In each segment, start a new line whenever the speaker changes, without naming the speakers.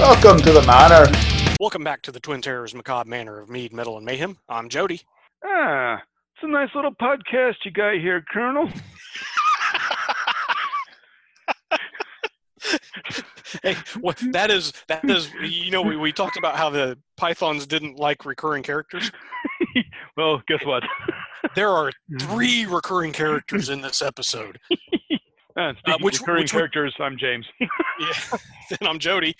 Welcome to the manor.
Welcome back to the Twin Terrors Macabre Manor of Mead, Metal, and Mayhem. I'm Jody.
Ah, it's a nice little podcast you got here, Colonel.
hey, what, that is that is you know we, we talked about how the pythons didn't like recurring characters.
well, guess what?
There are three recurring characters in this episode.
Uh, speaking
which-
recurring
which
characters, I'm James.
Yeah, and I'm Jody.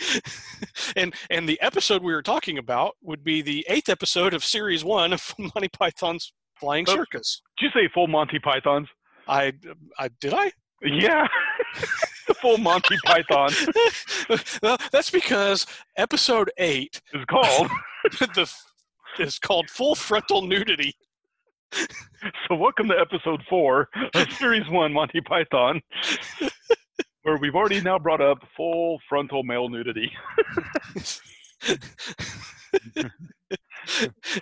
And and the episode we were talking about would be the eighth episode of series one of Monty Python's Flying
Oh.
Circus.
Did you say full Monty Pythons?
I, I did I?
Yeah, the full Monty Python
well, that's because episode eight
is called.
the is called full frontal nudity.
So, welcome to episode four of series one, Monty Python, where we've already now brought up full frontal male nudity.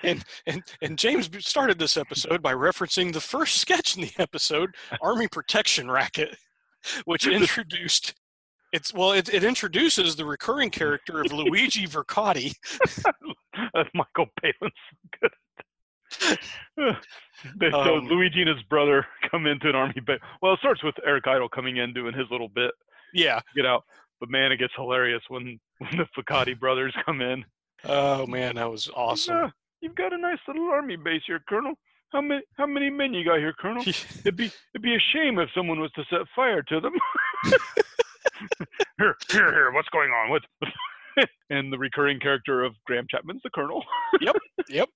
and, and and James started this episode by referencing the first sketch in the episode, Army Protection Racket, which introduced it's well it, it introduces the recurring character of Luigi Vercotti.
That's Michael Palin's good. They so
Um,
Luigi and his brother come into an army base. Well, it starts with Eric Idle coming in doing his little bit,
Yeah.
get out. But man, it gets hilarious when, when the Vercotti brothers come in.
Oh man, that was awesome.
"Ah, you've got a nice little army base here, Colonel. How many how many men you got here, Colonel? It'd be it'd be a shame if someone was to set fire to them. here, here, here. What's going on? What? and the recurring character of Graham Chapman's the Colonel.
Yep, yep.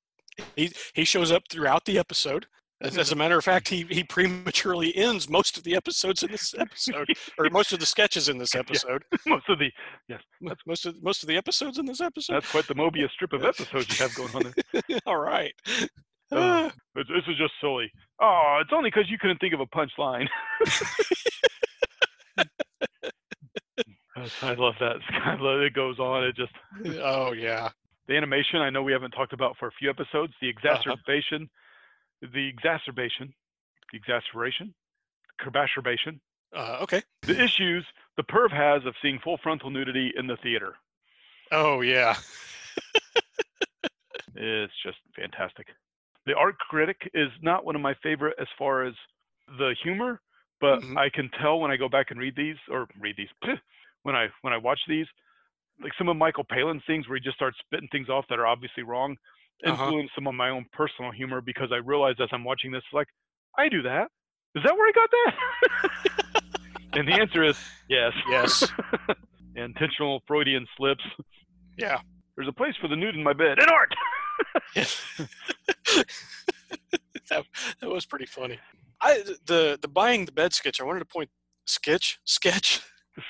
He he shows up throughout the episode. As, as a matter of fact, he, he prematurely ends most of the episodes in this episode, or most of the sketches in this episode.
Most of the
Mo- Most of most of the episodes in this episode.
that's quite the Mobius strip of episodes you have going on there.
All right. Ah,
this is just silly. Oh, it's only because you couldn't think of a punchline. I love that. I love it goes on. It just
oh yeah.
The animation. I know we haven't talked about for a few episodes. The exacerbation, the exacerbation, the exacerbation, kerbacerbation,
Uh, okay.
the issues the perv has of seeing full frontal nudity in the theater.
Oh yeah.
It's just fantastic. The art critic is not one of my favorite as far as the humor, but
Mhm.
I can tell when I go back and read these or read these when I when I watch these, like some of Michael Palin's things where he just starts spitting things off that are obviously wrong,
Uh-huh.
influence some of my own personal humor because I realize as I'm watching this, like I do that. Is that where I got that? and the answer is yes.
Yes.
Intentional Freudian slips.
Yeah.
There's a place for the nude in my bed. In art.
that, that was pretty funny. I the the buying the bed sketch. I wanted to point sketch sketch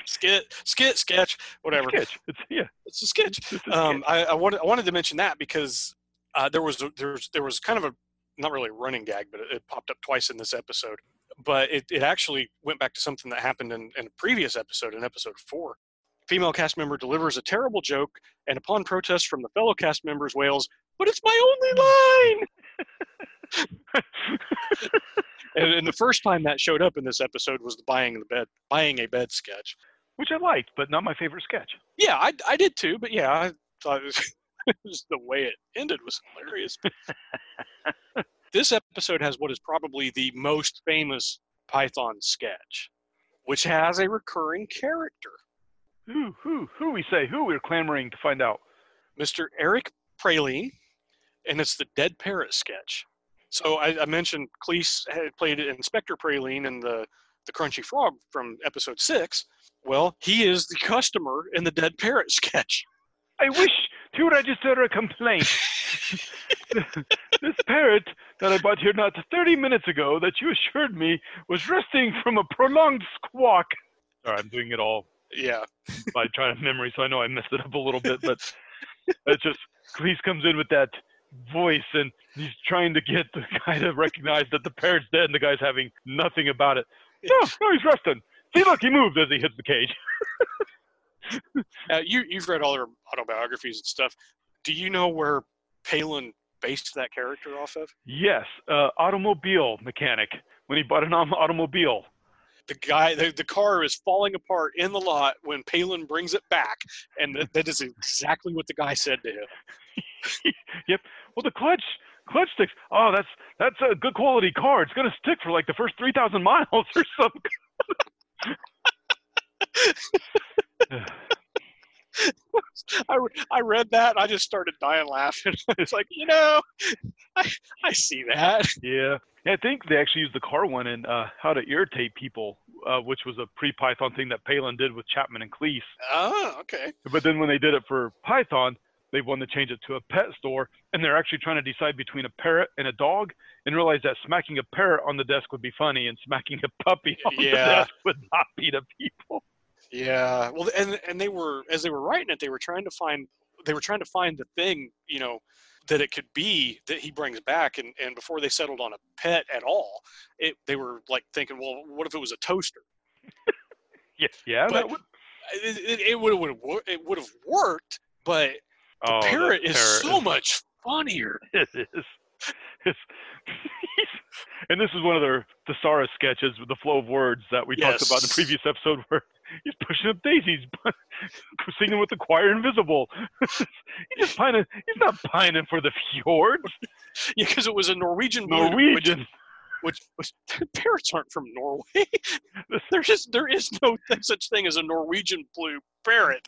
skit skit sketch whatever.
Sketch. It's yeah.
It's a sketch.
It's a
Um,
sketch.
I, I wanted I wanted to mention that because uh, there was a, there was there was kind of a not really a running gag, but it, it popped up twice in this episode. But it, it actually went back to something that happened in, in a previous episode, in episode four. Female cast member delivers a terrible joke, and upon protest from the fellow cast members, wails, "But it's my only line!" and, and the first time that showed up in this episode was the buying the bed, buying a bed sketch.
Which I liked, but not my favorite sketch.
Yeah, I, I did too, but yeah, I thought it was, it was the way it ended was hilarious. this episode has what is probably the most famous Python sketch, which has a recurring character,
Who who who we say who we're clamoring to find out.
Mr. Eric Praline, and it's the Dead Parrot sketch. So I, I mentioned Cleese had played Inspector Praline in the the Crunchy Frog from episode six. Well, he is the customer in the Dead Parrot sketch.
I wish to register a complaint. this parrot that I bought here not 30 minutes ago that you assured me was resting from a prolonged squawk. Sorry, I'm doing it all
Yeah,
by trying to memory, so I know I messed it up a little bit, but it's just Cleese comes in with that voice and he's trying to get the guy to recognize that the parrot's dead and the guy's having nothing about it. No, no, he's resting. See, look, he moved as he hits the cage.
Uh, you you've read all their autobiographies and stuff. Do you know where Palin based that character off of?
Yes, uh, automobile mechanic. When he bought an automobile,
the guy the, the car is falling apart in the lot when Palin brings it back, and that, that is exactly what the guy said to him.
yep. Well, the clutch clutch sticks. Oh, that's that's a good quality car. It's gonna stick for like the first three thousand miles or something.
I, I read that. I just started dying laughing. it's like, you know, I, I see that.
Yeah. I think they actually used the car one in uh, How to Irritate People, uh, which was a pre Python thing that Palin did with Chapman and Cleese.
Oh, okay.
But then when they did it for Python, they wanted to change it to a pet store, and they're actually trying to decide between a parrot and a dog, and realize that smacking a parrot on the desk would be funny, and smacking a puppy on
Yeah.
the desk would not be to people.
Yeah. Well, and and they were as they were writing it, they were trying to find they were trying to find the thing, you know, that it could be that he brings back, and and before they settled on a pet at all, it they were like thinking, well, what if it was a toaster?
Yeah, yeah.
But-
that would,
It, it, it would it would have worked, but the
oh,
parrot is
parrot
so much funnier.
It is. It's, and this is one of the Thesaurus sketches with the flow of words that we talked about in the previous episode where he's pushing up daisies, singing with the choir invisible. he's just pining. He's not pining for the fjords.
Yeah, because it was a Norwegian blue, which
Norwegian.
which, which parrots aren't from Norway. There's just there is no such thing as a Norwegian blue parrot.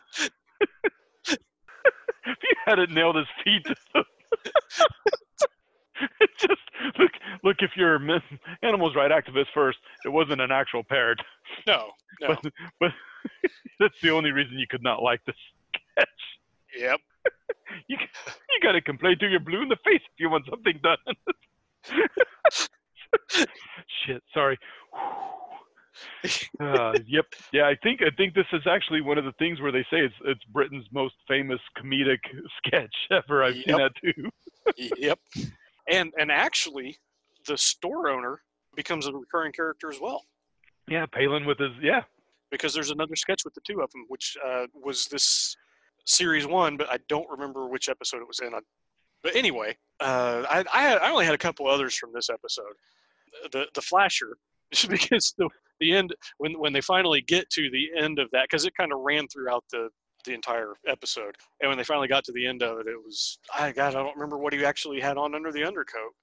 If you had it nailed his feet. It's just look, look. If you're a animals' right activist first, it wasn't an actual parrot.
No, no.
But, but that's the only reason you could not like this sketch.
Yep.
You you gotta complain to you're blue in the face if you want something done. Shit, sorry. Uh, yep, yeah. I think I think this is actually one of the things where they say it's it's Britain's most famous comedic sketch ever. I've seen that too.
yep. And and actually, the store owner becomes a recurring character as well
Yeah, Palin with his yeah.
because there's another sketch with the two of them, which uh, was this series one, but I don't remember which episode it was in. I, but anyway, uh, I I, had, I only had a couple others from this episode. The the flasher, because the the end when when they finally get to the end of that, because it kind of ran throughout the the entire episode, and when they finally got to the end of it, it was I God I don't remember what he actually had on under the undercoat.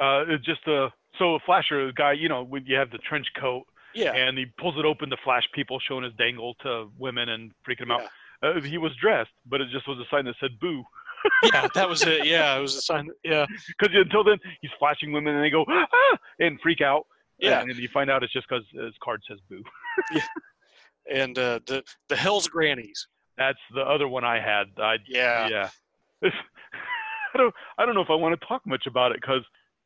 Uh, it's just a so a flasher guy. You know, when you have the trench coat
Yeah,
and he pulls it open to flash people, showing his dangle to women and freaking them out. Uh, he was dressed, but it just was a sign that said "boo."
yeah, that was it. Yeah, it was a sign. Yeah,
Because until then, he's flashing women and they go ah and freak out.
Yeah,
And you find out it's just because his card says "boo." yeah.
and uh, the the Hell's Grannies.
That's the other one I had. I
Yeah,
yeah. I don't I don't know if I want to talk much about it because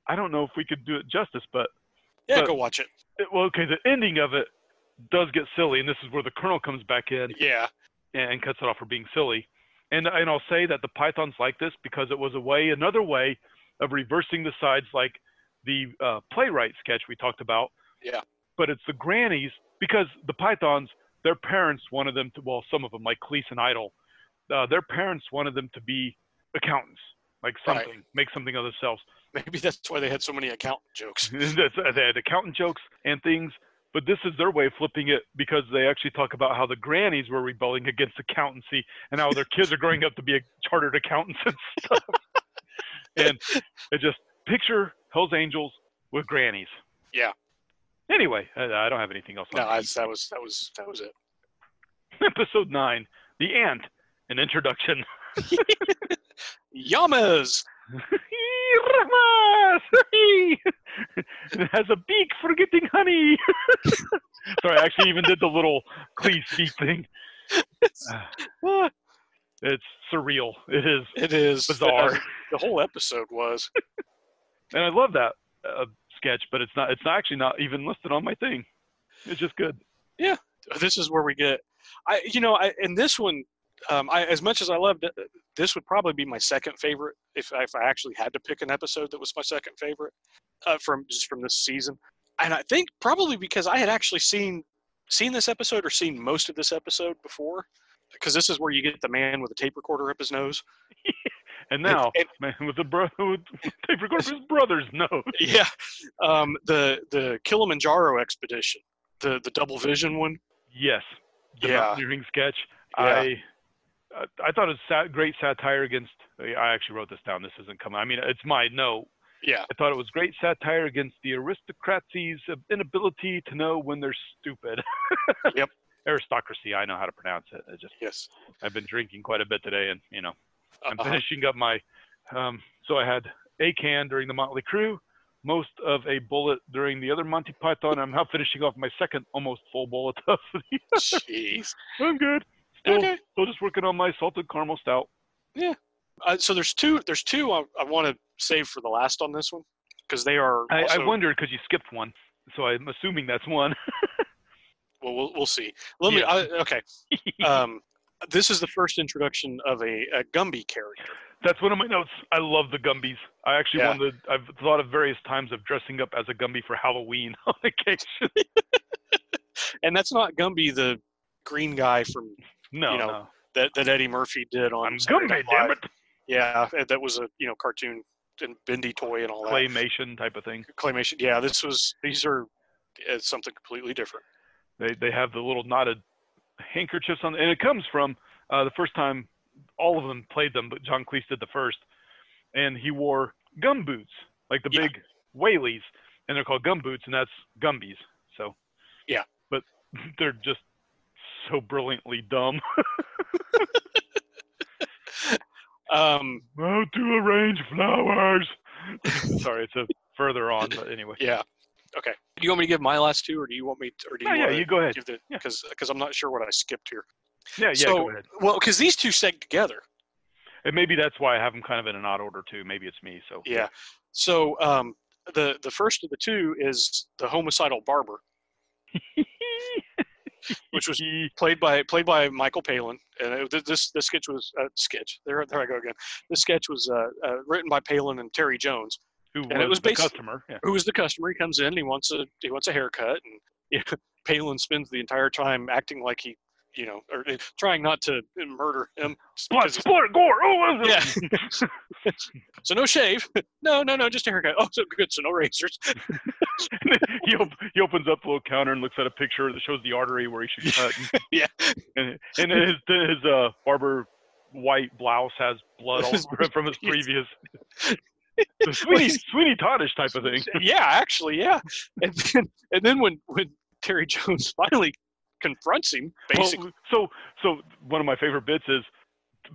I don't know if we could do it justice. But
yeah,
But-
go watch it.
it, well, okay, the ending of it does get silly, and this is where the colonel comes back in
Yeah,
and cuts it off for being silly. And and I'll say that the pythons like this because it was a way, another way of reversing the sides, like the uh, playwright sketch we talked about.
Yeah.
But it's the grannies because the pythons, their parents wanted them to. Well, some of them, like Cleese and Idle, uh, their parents wanted them to be accountants, like
Right.
something, make something of themselves.
maybe that's why they had so many accountant jokes.
They had accountant jokes and things, but this is their way of flipping it because they actually talk about how the grannies were rebelling against accountancy and how their kids are growing up to be a chartered accountants and stuff. and it just picture Hell's Angels with grannies.
Yeah.
Anyway, I, I don't have anything else.
No,
on
I, that was that was that was it.
Episode nine, the ant, an introduction. Llamas. It has a beak for getting honey. Sorry, I actually even did the little Cleese feet thing. It's surreal. It is,
It is
Bizarre.
uh, The whole episode was.
And I love that uh, sketch. But it's not. It's not actually not even listed on my thing. It's just good.
Yeah, this is where we get. I you know I in this one. Um, I, as much as I loved it, this would probably be my second favorite if I, if I actually had to pick an episode that was my second favorite uh, from just from this season. And I think probably because I had actually seen seen this episode or seen most of this episode before, because this is where you get the man with a tape recorder up his nose.
And now,
and-
man, with the bro, with tape recorder his brother's nose.
yeah, um, the the Kilimanjaro expedition the the double vision one.
Yes, the
Yeah.
mountaineering sketch.
Yeah.
I I- I thought it was great satire against. I actually wrote this down. This isn't coming. I mean, it's my note.
Yeah,
I thought it was great satire against the aristocracy's inability to know when they're stupid.
Yep.
Aristocracy. I know how to pronounce it. I just
yes.
I've been drinking quite a bit today, and you know I'm
Uh-huh.
finishing up my. Um, so I had a can during the Motley Crew, most of a bullet during the other Monty Python. I'm now finishing off my second almost full bullet of the.
Jeez.
I'm good. Still,
Okay.
still just working on my salted caramel stout. Yeah.
Uh, so there's two. There's two I, I want to save for the last on this one because they are.
I,
also,
I wondered because you skipped one, so I'm assuming that's one.
Well, we'll we'll see. Let me.
Yeah.
I, okay. Um, this is the first introduction of a, a Gumby character.
That's one of my notes. I love the Gumbies. I actually
Yeah.
wanted. I've thought of various times of dressing up as a Gumby for Halloween on occasion.
and that's not Gumby, the green guy from
No,
You know,
no.
that, that Eddie Murphy did on
I'm
Saturday
Gumby, damn it!
Yeah, that was a you know cartoon and bendy toy and all that
Claymation type of thing.
claymation. Yeah, this was these are something completely different.
They they have the little knotted handkerchiefs on, and it comes from uh, the first time all of them played them, but John Cleese did the first, and he wore gum boots like the
Yeah.
big whaleys, and they're called gum boots, and that's Gumbies. So
Yeah.
but they're just so brilliantly dumb.
Um,
How to arrange flowers. Sorry, it's a further on, but anyway.
yeah. Okay. Do you want me to give my last two, or do you want me, to, or do you
No, yeah,
want
you go ahead.
give the
Yeah.
because because I'm not sure what I skipped here.
Yeah, yeah,
so
go ahead.
well, because these two seg together.
And maybe that's why I have them kind of in an odd order too. Maybe it's me. So
Yeah. So um, the the first of the two is the homicidal barber, which was played by played by Michael Palin, and it, this this sketch was uh, sketch. There there I go again. This sketch was uh, uh, written by Palin and Terry Jones,
who
and it was
was the customer. Yeah.
who is the customer. He comes in, and he wants a he wants a haircut, and yeah, Palin spends the entire time acting like he, you know, or uh, trying not to murder him.
Blood,
because
sport, gore. Oh,
Yeah. so no shave. No, no, no, just a haircut. Oh, so good. So no razors.
he, op- he opens up the little counter and looks at a picture that shows the artery where he should cut. And,
Yeah.
And, and his his uh, barber white blouse has blood all over it from his previous. The Sweeney, Sweeney Toddish type of thing.
yeah, actually, yeah. And then, and then when when Terry Jones finally confronts him, basically,
Well, so, so one of my favorite bits is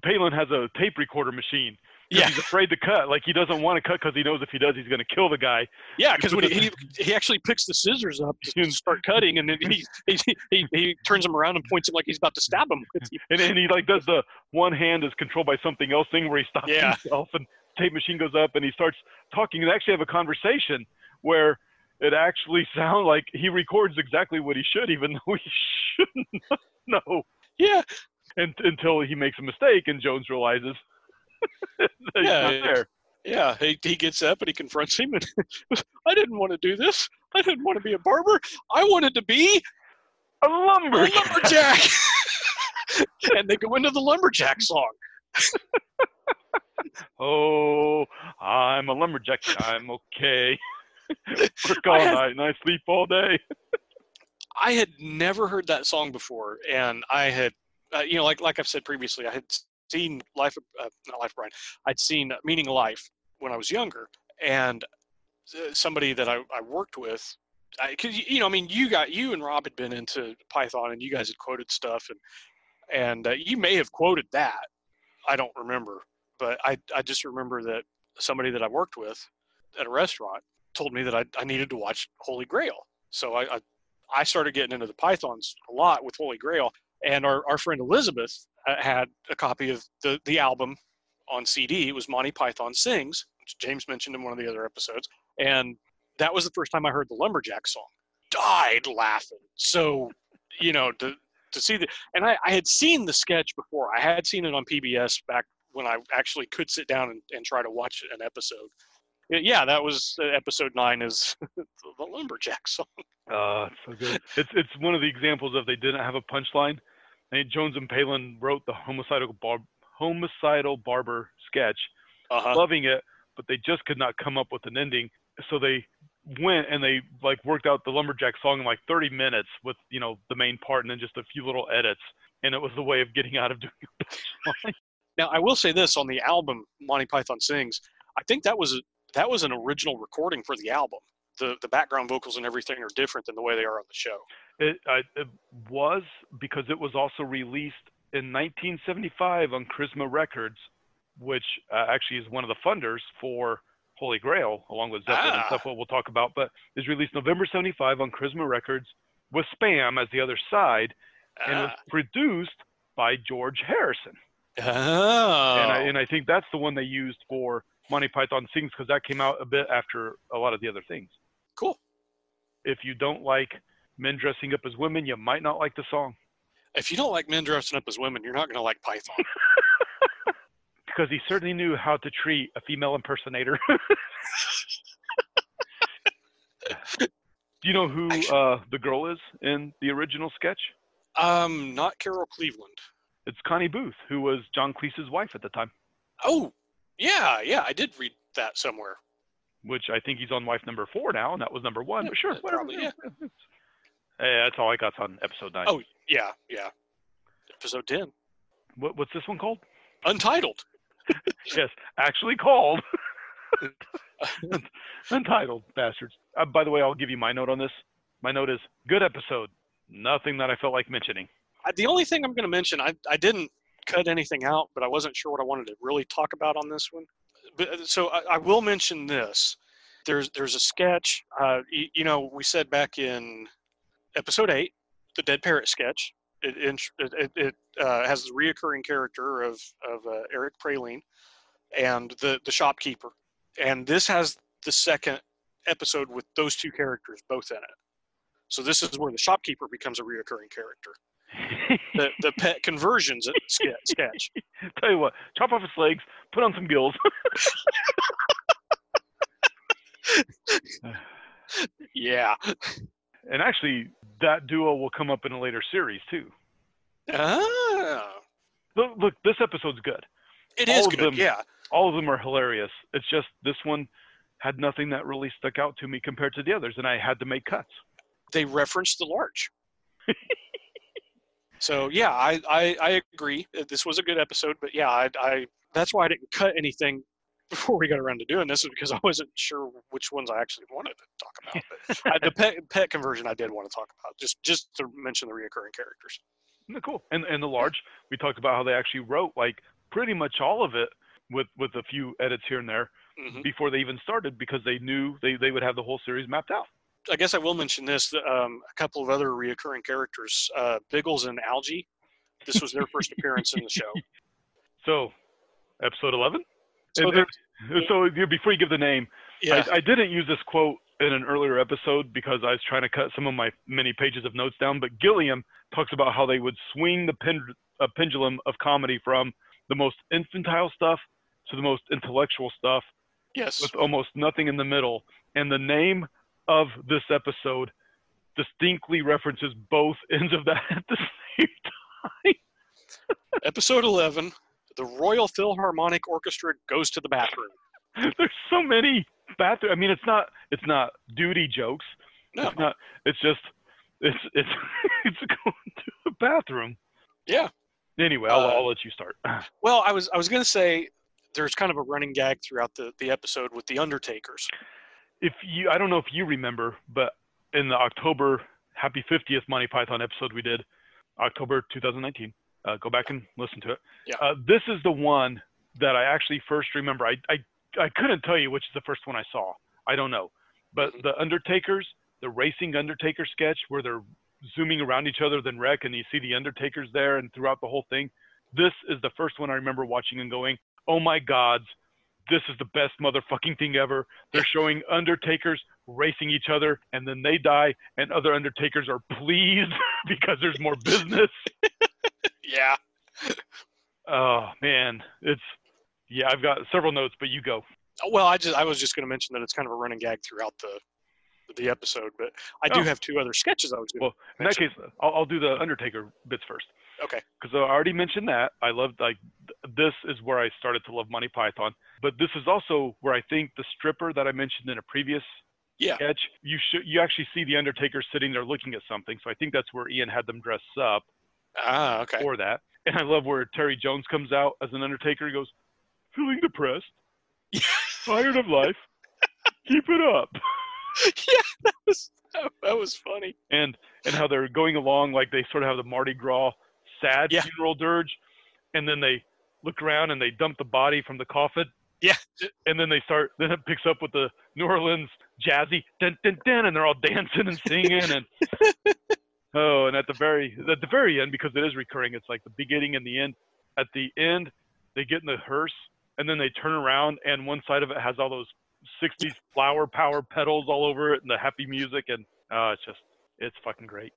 Palin has a tape recorder machine.
yeah,
He's afraid to cut. Like he doesn't want to cut because he knows if he does, he's going to kill the guy.
yeah, because when he, he he actually picks the scissors up and start cutting, and then he he, he he turns him around and points him like he's about to stab him.
And, and he like does the one hand is controlled by something else thing where he stops
Yeah.
himself and tape machine goes up and he starts talking and they actually have a conversation where it actually sounds like he records exactly what he should even though he shouldn't know
Yeah,
and, until he makes a mistake and Jones realizes that he's
Yeah,
not
yeah.
there.
yeah. He he gets up and he confronts him, and I didn't want to do this. I didn't want to be a barber. I wanted to be
A
a lumberjack. and they go into the lumberjack song.
Oh, I'm a lumberjack. I'm okay. Work all
I had-
night and I sleep all day.
I had never heard that song before, and I had, uh, you know, like like I've said previously, I had seen Life, uh, not Life Brian, I'd seen Meaning of Life when I was younger, and uh, somebody that I, I worked with, because you know, I mean, you got you and Rob had been into Python, and you guys had quoted stuff, and and uh, you may have quoted that, I don't remember, but I I just remember that somebody that I worked with at a restaurant told me that I, I needed to watch Holy Grail, so I, I I started getting into the Pythons a lot with Holy Grail, and our, our friend Elizabeth uh, had a copy of the, the album on CD. It was Monty Python Sings, which James mentioned in one of the other episodes, and that was the first time I heard the Lumberjack song. Died laughing. So, you know, to to see the and I, I had seen the sketch before. I had seen it on PBS back when I actually could sit down and, and try to watch an episode. Yeah, that was uh, episode nine is the Lumberjack song.
Uh, so good. It's it's one of the examples of they didn't have a punchline. And Jones and Palin wrote the homicidal bar- homicidal barber sketch,
Uh-huh.
loving it, but they just could not come up with an ending. So they went and they like worked out the lumberjack song in like 30 minutes with you know the main part and then just a few little edits and it was the way of getting out of doing.
Now, I will say this on the album Monty Python Sings. I think that was a, that was an original recording for the album. The the background vocals and everything are different than the way they are on the show.
It, I, it was because it was also released in 1975 on Charisma Records, which uh, actually is one of the funders for Holy Grail, along with Zeppelin and
Ah.
stuff. What we'll talk about, but is released November 75 on Charisma Records with Spam as the other side, and was
Ah.
produced by George Harrison.
Oh.
and, I, and I think that's the one they used for Monty Python Sings because that came out a bit after a lot of the other things.
cool.
If you don't like men dressing up as women, you might not like the song
If you don't like men dressing up as women, you're not going to like Python.
because he certainly knew how to treat a female impersonator. Do you know who uh, the girl is in the original sketch?
um, not Carol Cleveland.
It's Connie Booth, who was John Cleese's wife at the time,
Oh, yeah, yeah, I did read that somewhere.
which I think he's on wife number four now, and that was number one.
Yeah,
But sure,
yeah,
whatever.
probably, yeah.
Hey, that's all I got on episode nine.
Oh, yeah, yeah. Episode 10.
What, what's this one called?
Untitled.
yes, actually called. Untitled bastards. Uh, by the way, I'll give you my note on this. My note is good episode. Nothing that I felt like mentioning.
I, the only thing I'm going to mention, I, I didn't cut anything out, but I wasn't sure what I wanted to really talk about on this one. But uh, so I, I will mention this. There's there's a sketch. Uh, you, you know, we said back in episode eight, the dead parrot sketch. It it, it, it uh, has the reoccurring character of of uh, Eric Praline and the the shopkeeper, and this has the second episode with those two characters both in it. So this is where the shopkeeper becomes a reoccurring character the the pet conversions sketch. sketch.
Tell you what, chop off his legs, put on some gills.
Yeah.
and actually, that duo will come up in a later series too.
Ah,
Look, look this episode's good.
it
All
is good.
them.
Yeah.
All of them are hilarious. It's just this one had nothing that really stuck out to me compared to the others, and I had to make cuts.
They referenced the large. so yeah, I, I I agree. This was a good episode, but yeah, I, I that's why I didn't cut anything before we got around to doing this, is because I wasn't sure which ones I actually wanted to talk about. But I, the pet pet conversion I did want to talk about, just just to mention the reoccurring characters.
Cool. And and the large, we talked about how they actually wrote like pretty much all of it with with a few edits here and there
hmm
before they even started because they knew they, they would have the whole series mapped out.
I guess I will mention this. Um, a couple of other reoccurring characters, uh, Biggles and Algie. This was their first appearance in the show.
So, episode eleven.
So
And- and- so before you give the name,
yeah,
I, I didn't use this quote in an earlier episode because I was trying to cut some of my many pages of notes down. But Gilliam talks about how they would swing the pen, uh, pendulum of comedy from the most infantile stuff to the most intellectual stuff
yes,
with almost nothing in the middle. And the name of this episode distinctly references both ends of that at the same time.
episode eleven. The Royal Philharmonic Orchestra goes to the bathroom.
There's so many bathroom. I mean, it's not it's not duty jokes.
No,
It's not. It's just it's it's it's going to the bathroom.
Yeah.
Anyway, I'll,
Uh,
I'll let you start.
well, I was I was gonna say there's kind of a running gag throughout the the episode with the Undertakers.
If you, I don't know if you remember, but in the October Happy 50th Monty Python episode we did, October 2019. Uh, go back and listen to it.
Yeah.
Uh, this is the one that I actually first remember. I, I I couldn't tell you which is the first one I saw. I don't know, but
Mhm.
the Undertakers, the racing Undertaker sketch where they're zooming around each other, then wreck, and you see the Undertakers there, and throughout the whole thing. This is the first one I remember watching and going, "Oh my gods, this is the best motherfucking thing ever." They're showing Undertakers racing each other, and then they die, and other Undertakers are pleased because there's more business.
Yeah.
oh man, it's yeah. I've got several notes, but you go.
Oh, Well, I just I was just gonna mention that it's kind of a running gag throughout the the episode, but I do
Oh.
have two other sketches I was gonna
Well, In that case, I'll, I'll do the Undertaker bits first.
Okay.
Because I already mentioned that. I loved like th- this is where I started to love Monty Python. But this is also where I think the stripper that I mentioned in a previous
Yeah.
sketch, you should you actually see the Undertaker sitting there looking at something. So I think that's where Ian had them dress up
Ah, okay.
for that. And I love where Terry Jones comes out as an Undertaker. He goes, "Feeling depressed, tired of life. Keep it up."
yeah, that was that was funny.
and and how they're going along like they sort of have the Mardi Gras sad
Yeah.
funeral dirge, and then they look around and they dump the body from the coffin.
Yeah.
And then they start. Then it picks up with the New Orleans jazzy dun dun dun, and they're all dancing and singing and. Oh, and at the very at the very end, because it is recurring, it's like the beginning and the end. At the end, they get in the hearse, and then they turn around, and one side of it has all those '60s flower power petals all over it, and the happy music, and uh, it's just it's fucking great.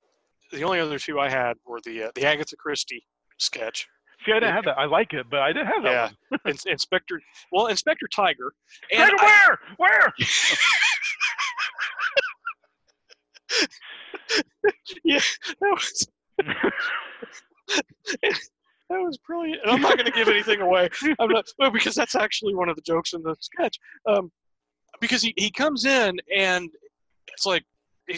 The only other two I had were the uh, the Agatha Christie sketch.
See, I didn't have that. I like it, but I didn't have that
Yeah.
one.
In- Inspector, well, Inspector Tiger, and
Tiger,
I-
where? Where?
that was that was brilliant. And I'm not going to give anything away. I'm not well, because that's actually one of the jokes in the sketch. Um, because he, he comes in and it's like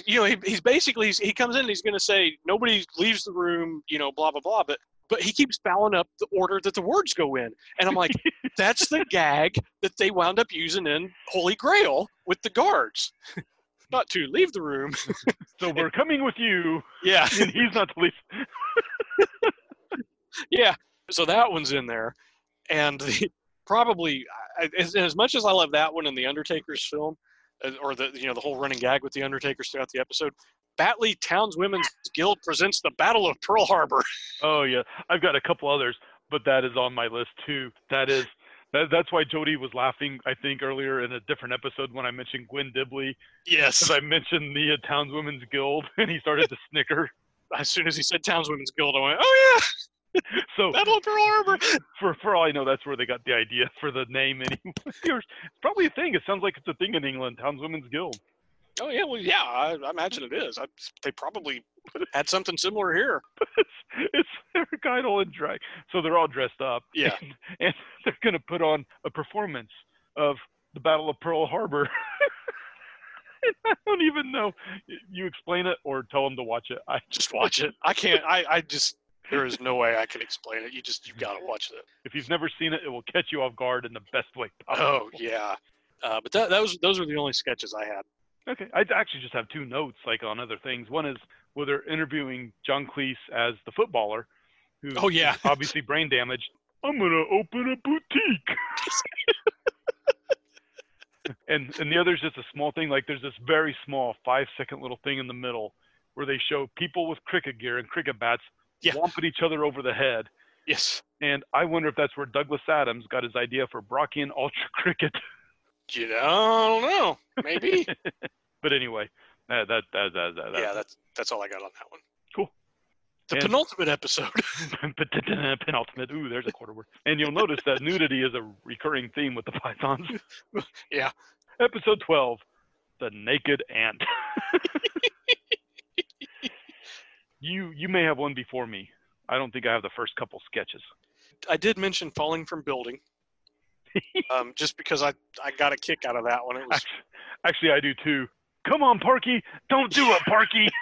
you know he, he's basically he's, he comes in and he's going to say nobody leaves the room you know blah blah blah but but he keeps fouling up the order that the words go in and i'm like that's the gag that they wound up using in holy grail with the guards not to leave the room
so we're coming with you,
yeah
and he's not the least.
Yeah so that one's in there and the, probably as, as much as i love that one in the undertaker's film uh, or the you know the whole running gag with the undertakers throughout the episode batley townswomen's guild presents the battle of pearl harbor
Oh yeah, I've got a couple others, but that is on my list too. That is. That, that's why Jody was laughing, I think, earlier in a different episode when I mentioned Gwen Dibley,
yes
because I mentioned the uh, Townswomen's Guild, and he started to snicker.
as soon as he said townswomen's guild i went oh yeah
So
battle of pearl harbor
for for all I know, that's where they got the idea for the name. Anyway, it's probably a thing. It sounds like it's a thing in England, Townswomen's Guild.
oh yeah well yeah i, I imagine it is I, they probably had something similar here
it's, it's they're kind of in drag, so they're all dressed up.
Yeah.
and, and they're gonna put on a performance of the Battle of Pearl Harbor. I don't even know. You explain it or tell them to watch it. I
just watch it i can't i i just there is no way i can explain it you just you've got to watch it
if you've never seen it, it will catch you off guard in the best way possible.
Oh yeah, uh, but that, that was those were the only sketches I had.
Okay, I actually just have two notes, like on other things. One is where they're interviewing John Cleese as the footballer, who
Oh, yeah.
obviously brain damaged. I'm gonna open a boutique. and and the other is just a small thing. Like there's this very small five second little thing in the middle where they show people with cricket gear and cricket bats
Yeah.
each other over the head.
Yes,
And I wonder if that's where Douglas Adams got his idea for Brockian Ultra Cricket.
you know, I don't know, maybe.
but anyway, that that that that, that
yeah, that's that's all I got on that one.
Cool.
The
And-
penultimate episode.
penultimate. Ooh, there's a quarter word. And you'll notice that nudity is a recurring theme with the pythons.
Yeah.
Episode 12, the naked ant. You you may have one before me. I don't think I have the first couple sketches.
I did mention falling from building, um, just because I I got a kick out of that one. It was
Actually, actually, I do too. Come on, Parky. Don't do it, Parky.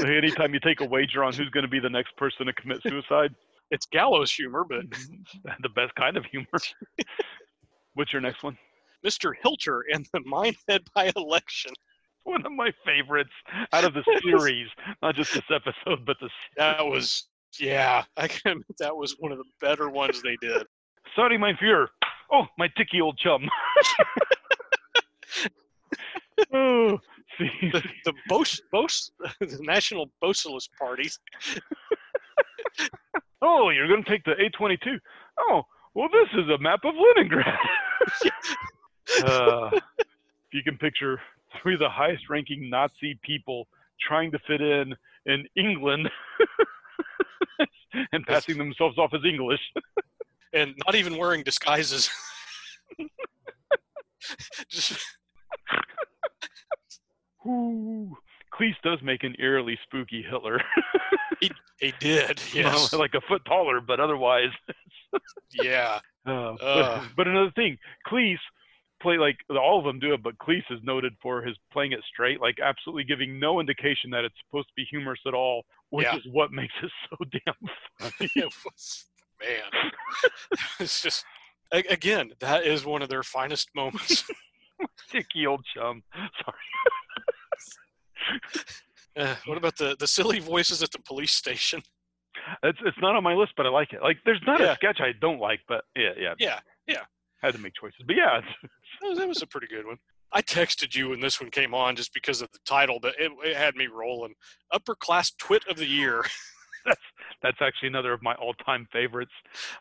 Anytime you take a wager on who's going to be the next person to commit suicide,
it's gallows humor, but
the best kind of humor. What's your next one?
Mr. Hilter and the Minehead by election.
One of my favorites out of the series, not just this episode, but the
That was yeah, I can admit that was one of the better ones they did.
Sorry, my fear. Oh, my ticky old chum. oh, see,
The the Bos, Bos, the National Socialist Parties.
oh, you're going to take the A22. Oh, well, this is a map of Leningrad. uh, if you can picture three of the highest ranking Nazi people trying to fit in in England and passing themselves off as English.
and not even wearing disguises. Just
Ooh. Cleese does make an eerily spooky Hitler.
he did, yes,
like a foot taller, but otherwise.
yeah,
Uh,
Uh.
but, but another thing, Cleese play like all of them do it, but Cleese is noted for his playing it straight, like absolutely giving no indication that it's supposed to be humorous at all, which
Yeah.
is what makes it so damn funny.
it was, man, it's just again that is one of their finest moments.
Sticky old chum. Sorry.
Uh, what about the the silly voices at the police station?
It's it's not on my list, but I like it. Like there's not
Yeah.
a sketch I don't like, but yeah, yeah.
Yeah, yeah.
Had to make choices. But yeah,
That was, that was a pretty good one. I texted you when this one came on just because of the title, but it, it had me rolling. Upper class twit of the year.
that's that's actually another of my all-time favorites.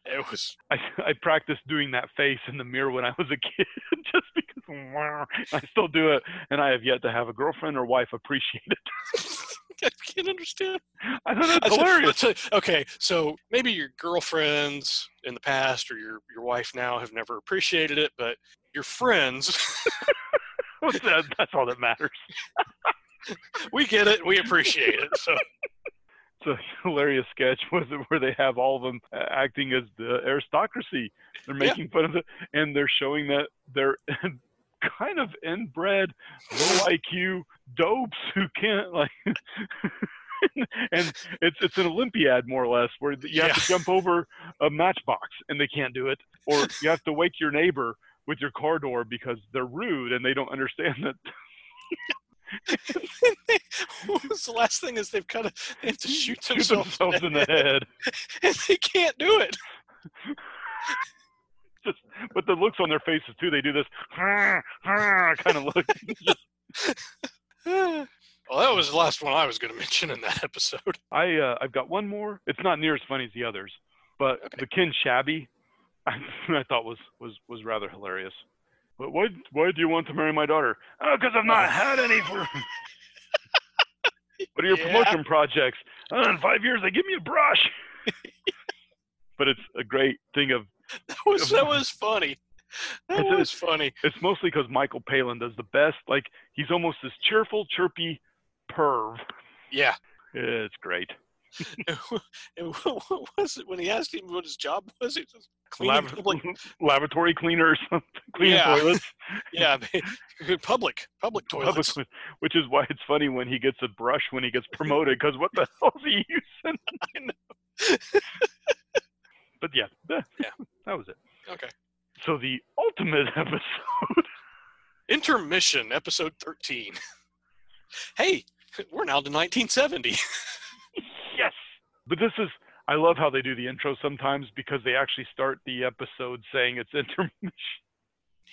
It was
I I practiced doing that face in the mirror when I was a kid, just because I still do it, and I have yet to have a girlfriend or wife appreciate it.
I can't understand.
I don't know. It's hilarious.
okay, so maybe your girlfriends in the past or your your wife now have never appreciated it, but your friends,
That- that's all that matters.
we get it, we appreciate it. So
It's a hilarious sketch was it where they have all of them acting as the aristocracy. They're
Yeah.
making fun of it, and they're showing that they're kind of inbred, low IQ dopes who can't like. and it's it's an Olympiad more or less where you have
Yeah.
to jump over a matchbox and they can't do it, or you have to wake your neighbor with your car door because they're rude and they don't understand that
what was the last thing is they've got to they have to shoot
shoot
themselves,
themselves in the head.
and they can't do it.
just but the looks on their faces too they do this kind of look
well, that was the last one I was going to mention in that episode.
i uh, i've got one more it's not near as funny as the others but
Okay.
the ken shabby I, I thought was was was rather hilarious but why why do you want to marry my daughter oh because i've not had any for what are your
Yeah.
promotion projects oh, in five years they give me a brush but it's a great thing of
That was that was funny. That
It's
was funny.
it's mostly because Michael Palin does the best. Like he's almost this cheerful, chirpy perv.
Yeah.
It's great.
And what was it when he asked him what his job was? He just cleaning
Lab-
public.
laboratory cleaner or something. Cleaning
Yeah.
toilets.
Yeah, public public
Public
toilets.
cle- which is why it's funny when he gets a brush when he gets promoted. Because what the hell is he using?
I know.
But yeah, that,
Yeah.
that was it.
Okay.
So the ultimate episode.
Intermission, episode thirteen. Hey, we're now to 1970.
Yes. But this is. I love how they do the intro sometimes because they actually start the episode saying it's intermission.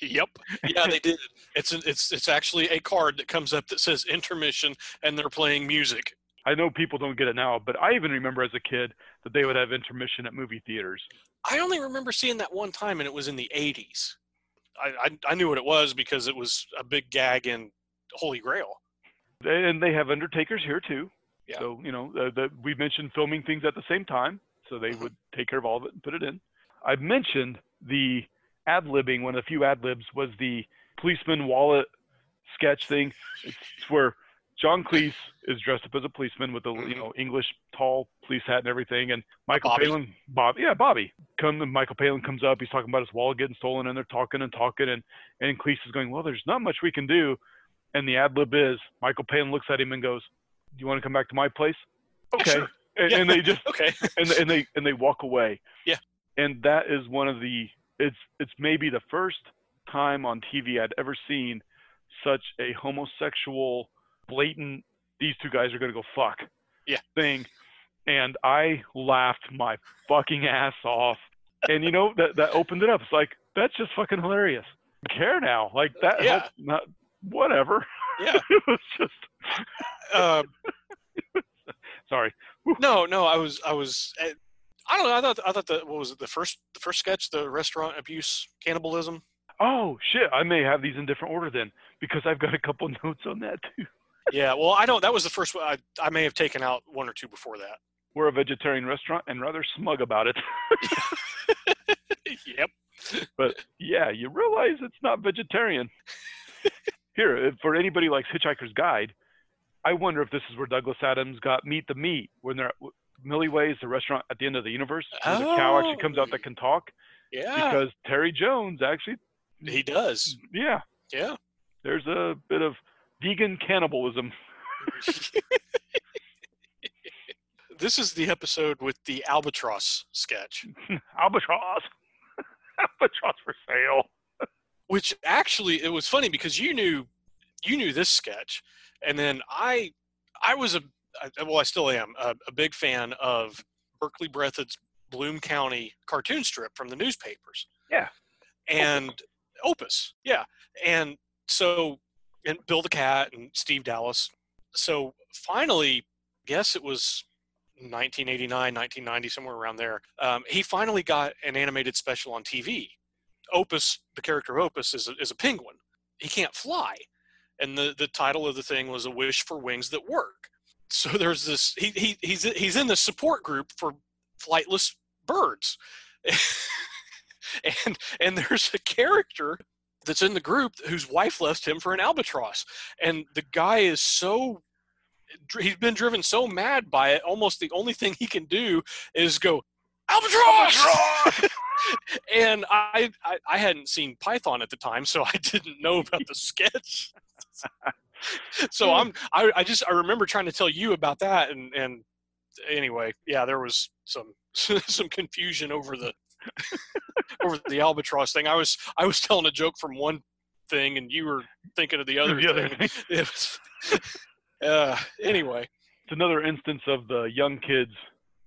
Yep. Yeah, they did. It's a, it's it's actually a card that comes up that says intermission, and they're playing music.
I know people don't get it now, but I even remember as a kid that they would have intermission at movie theaters.
I only remember seeing that one time, and it was in the 80s. I, I I knew what it was because it was a big gag in Holy Grail.
And they have undertakers here too.
Yeah.
So you know, uh, the, we mentioned filming things at the same time, so they
Mhm.
would take care of all of it and put it in. I've mentioned the ad libbing. One of the few ad libs was the policeman wallet sketch thing. It's, it's where John Cleese is dressed up as a policeman with a you know English tall police hat and everything, and Michael
Bobby.
Palin, Bob, yeah, Bobby, come Michael Palin comes up. He's talking about his wallet getting stolen, and they're talking and talking, and and Cleese is going, well, there's not much we can do, and the ad lib is Michael Palin looks at him and goes, you want to come back to my place? Okay,
Sure.
and,
Yeah.
and they just
Okay.
and and they and they walk away.
Yeah.
And that is one of the it's it's maybe the first time on TV I'd ever seen such a homosexual blatant these two guys are going to go fuck
Yeah.
thing and I laughed my fucking ass off. And you know that that opened it up. It's like that's just fucking hilarious. I care now. Like that
Yeah.
helped not whatever.
Yeah.
it was just
Uh,
sorry.
no, no. I was I was. eh, I don't know. I thought I thought that what was it the first the first sketch the restaurant abuse cannibalism.
Oh shit! I may have these in different order then, because I've got a couple notes on that too.
Yeah. Well, I don't. That was the first one. I I may have taken out one or two before that.
We're a vegetarian restaurant and rather smug about it.
yep.
but yeah, you realize it's not vegetarian. Here, for anybody who likes Hitchhiker's Guide, I wonder if this is where Douglas Adams got Meet the Meat when they're at Milliways, the restaurant at the end of the universe, where the cow actually
Oh.
comes out that can oh, talk.
Yeah.
Because Terry Jones actually
He does.
Yeah,
Yeah.
there's a bit of vegan cannibalism.
this is the episode with the albatross sketch,
Albatross. Albatross for sale.
Which actually it was funny because you knew you knew this sketch, and then I I was a I- well I still am a, a big fan of Berkeley Breathed's Bloom County cartoon strip from the newspapers.
Yeah.
and Opus, yeah, and so and Bill the Cat and Steve Dallas. So finally, guess it was 1989, 1990, somewhere around there. Um, he finally got an animated special on TV. Opus, the character Opus, is a, is a penguin. He can't fly, and the the title of the thing was "A Wish for Wings That Work." So there's this. He, he he's he's in the support group for flightless birds, and and there's a character that's in the group whose wife left him for an albatross, and the guy is so he's been driven so mad by it. Almost the only thing he can do is go albatross. and I, I I hadn't seen Python at the time, so I didn't know about the sketch. so I'm I, I just I remember trying to tell you about that and and anyway, yeah, there was some some confusion over the over the albatross thing. I was I was telling a joke from one thing and you were thinking of the other
The other
thing. It was, uh, anyway,
It's another instance of the young kids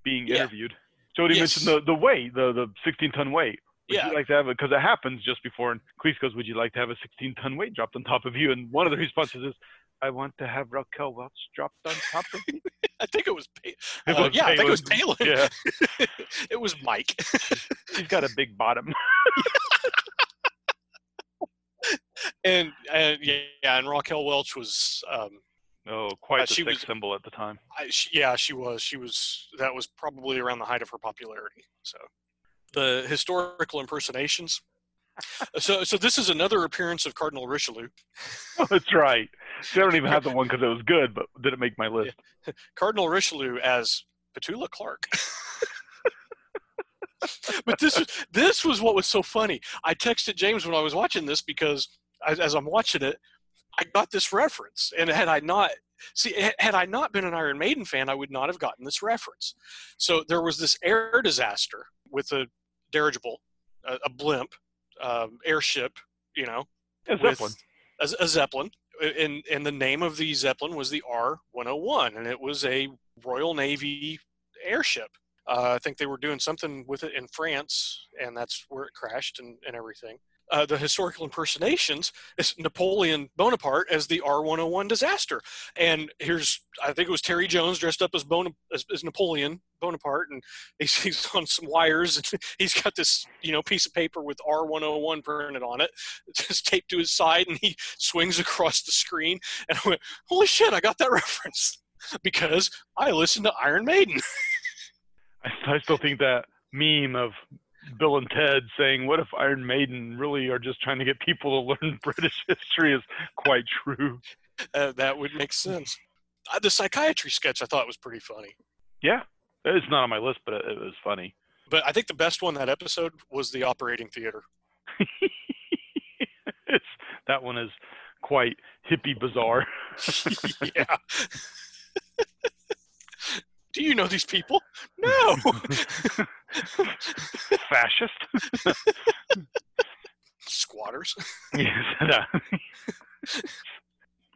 being
Yeah.
interviewed. Jody
Yes.
mentioned the, the weight, the, the 16 ton weight. Would
yeah,
you like to have it? Because it happens just before. And Cleese goes, Would you like to have a 16 ton weight dropped on top of you? And one of the responses is, I want to have Raquel Welch dropped on top of me.
I think it was. Pa-
It
uh,
was
yeah, I think it was
Palin.
Palin.
Yeah,
it was Mike.
she's got a big bottom.
and and yeah, yeah, and Raquel Welch was. Um,
Oh, quite
Uh,
the
she was-
symbol at the time.
I, she, yeah, she was. She was. That was probably around the height of her popularity. So, the historical impersonations. so, so this is another appearance of Cardinal Richelieu.
Oh, that's right. See, I don't even have the one because it was good, but didn't make my list.
Cardinal Richelieu as Petula Clark. but this was this was what was so funny. I texted James when I was watching this because as, as I'm watching it, I got this reference, and had I not see had I not been an Iron Maiden fan, I would not have gotten this reference. So there was this air disaster with a dirigible, a, a blimp, um, airship, you know, with
Zeppelin.
a, a zeppelin and and the name of the zeppelin was the r101 and it was a royal navy airship uh, i think they were doing something with it in france and that's where it crashed and, and everything. Uh, the historical impersonations is napoleon bonaparte as the r101 disaster. And here's i think it was terry jones dressed up as, Bona, as, as napoleon bonaparte and he's, he's on some wires and he's got this you know piece of paper with r101 printed on it just taped to his side and he swings across the screen and i went holy shit i got that reference because i listened to iron maiden
I, I still think that meme of Bill and Ted saying, "What if Iron Maiden really are just trying to get people to learn British history?" is quite true.
uh, that would make sense uh, the psychiatry sketch i thought was pretty funny
Yeah, it's not on my list, but it, it was funny.
but i think the best one that episode was the operating theater
it's, that one is quite hippie bizarre.
yeah do you know these people no
Fascist.
squatters
yes.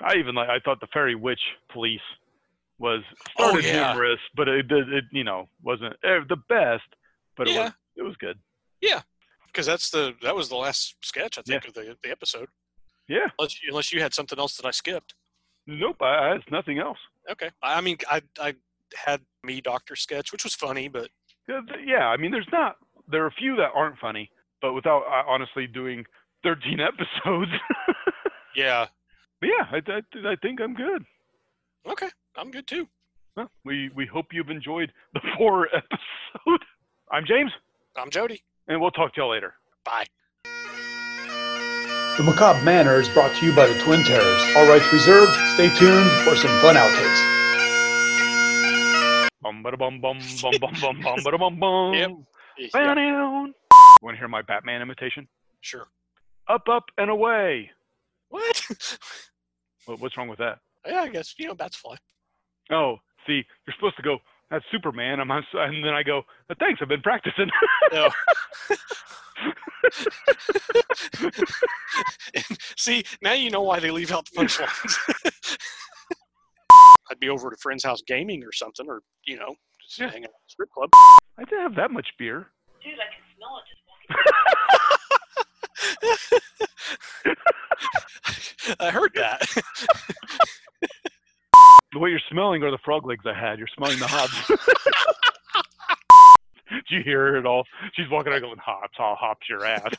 I even like. I thought the fairy witch police was
Oh,
started
yeah.
humorous, but it, it, it you know wasn't eh, the best. But it
Yeah.
was it was good.
Yeah, because that's the that was the last sketch i think of the, the episode
Yeah.
unless you, unless you had something else that i skipped
Nope. I, I it's nothing else.
okay i I mean i i had me doctor sketch which was funny but
Yeah, I mean, there's not. There are a few that aren't funny, but without uh, honestly doing 13 episodes.
yeah
but yeah, I, I, I think I'm good.
okay i'm good too
Well, we we hope you've enjoyed the four episode. I'm James,
i'm jody
and we'll talk to y'all later.
bye
The Macabre Manor is brought to you by the Twin Terrors. All rights reserved. Stay tuned for some fun outtakes.
Bum ba bum bum bum bum bum bum ba bum bum.
Yep.
Ba-down. Want to hear my Batman imitation?
sure
Up, up, and away.
What?
What, what's wrong with that?
yeah, I guess you know bats fly.
Oh, see, you're supposed to go. That's Superman. I'm, on- and then I go. "Uh, Thanks, I've been practicing.
No. See, now you know why they leave out the punchlines. I'd be over at a friend's house gaming or something, or you know, just
Yeah.
hanging out at the strip club.
I didn't have that much beer.
Dude, I can smell it just.
I heard that.
What you're smelling are the frog legs I had. You're smelling the hops. Did you hear her at all? She's walking out going, hops, I'll hops your ass.